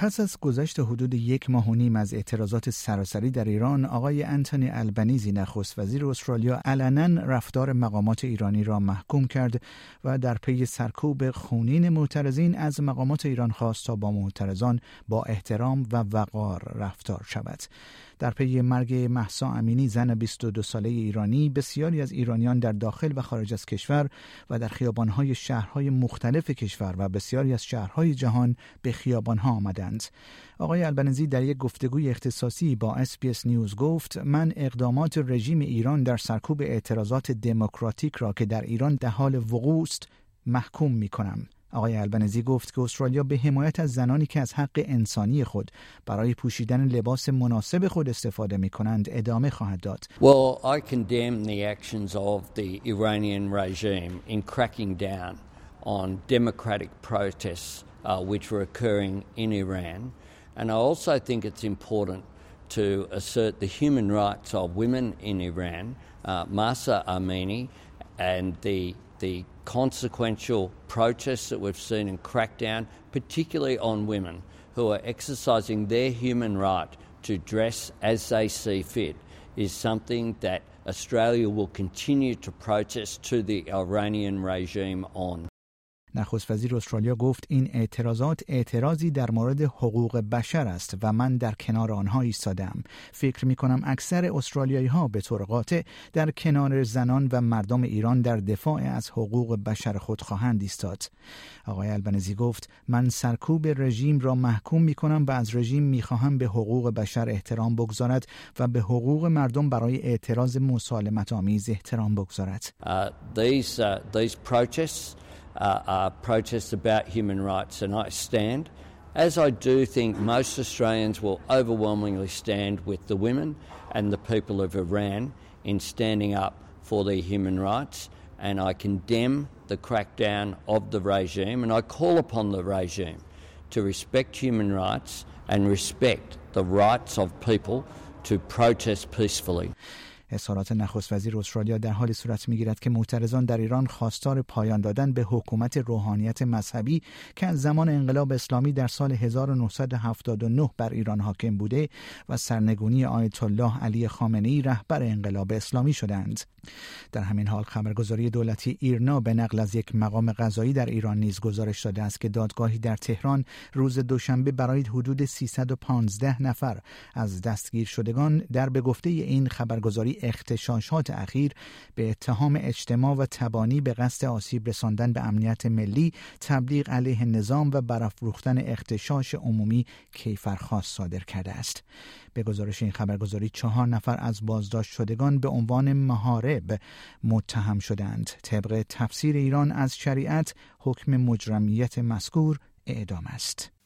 پس از گذشت حدود یک ماه و نیم از اعتراضات سراسری در ایران آقای انتونی البنیزی نخست وزیر استرالیا علنا رفتار مقامات ایرانی را محکوم کرد و در پی سرکوب خونین معترضین از مقامات ایران خواست تا با معترضان با احترام و وقار رفتار شود. در پی مرگ محسا امینی زن 22 ساله ایرانی بسیاری از ایرانیان در داخل و خارج از کشور و در خیابانهای شهرهای مختلف کشور و بسیاری از شهرهای جهان به خیابانها آمدند. آقای البنزی در یک گفتگوی اختصاصی با اسپیس نیوز گفت من اقدامات رژیم ایران در سرکوب اعتراضات دموکراتیک را که در ایران در حال وقوع است محکوم می کنم آقای البنزی گفت که استرالیا به حمایت از زنانی که از حق انسانی خود برای پوشیدن لباس مناسب خود استفاده می کنند ادامه خواهد داد. Well, I condemn the actions of the Iranian regime in cracking down on democratic protests uh, which were occurring in Iran. And I also think it's important to assert the human rights of women in Iran, uh, Masa Amini, and the the consequential protests that we've seen and crackdown, particularly on women who are exercising their human right to dress as they see fit, is something that Australia will continue to protest to the Iranian regime on. نخست وزیر استرالیا گفت این اعتراضات اعتراضی در مورد حقوق بشر است و من در کنار آنها ایستادم فکر می کنم اکثر استرالیایی ها به طور قاطع در کنار زنان و مردم ایران در دفاع از حقوق بشر خود خواهند ایستاد. آقای البنزی گفت من سرکوب رژیم را محکوم می کنم و از رژیم می خواهم به حقوق بشر احترام بگذارد و به حقوق مردم برای اعتراض مسالمت آمیز احترام بگذارد. Uh, these, uh, these protests uh, are protests about human rights, and I stand, as I do think most Australians will overwhelmingly stand with the women and the people of Iran in standing up for their human rights. And I condemn the crackdown of the regime, and I call upon the regime to respect human rights and respect the rights of people to protest peacefully. اظهارات نخست وزیر استرالیا در حال صورت می‌گیرد که معترضان در ایران خواستار پایان دادن به حکومت روحانیت مذهبی که از زمان انقلاب اسلامی در سال 1979 بر ایران حاکم بوده و سرنگونی آیت الله علی خامنه‌ای رهبر انقلاب اسلامی شدند. در همین حال خبرگزاری دولتی ایرنا به نقل از یک مقام قضایی در ایران نیز گزارش داده است که دادگاهی در تهران روز دوشنبه برای حدود 315 نفر از دستگیر شدگان در به گفته این خبرگزاری اختشاشات اخیر به اتهام اجتماع و تبانی به قصد آسیب رساندن به امنیت ملی تبلیغ علیه نظام و برافروختن اختشاش عمومی کیفرخواست صادر کرده است. به گزارش این خبرگزاری چهار نفر از بازداشت شدگان به عنوان محارب متهم شدند طبق تفسیر ایران از شریعت حکم مجرمیت مذکور اعدام است.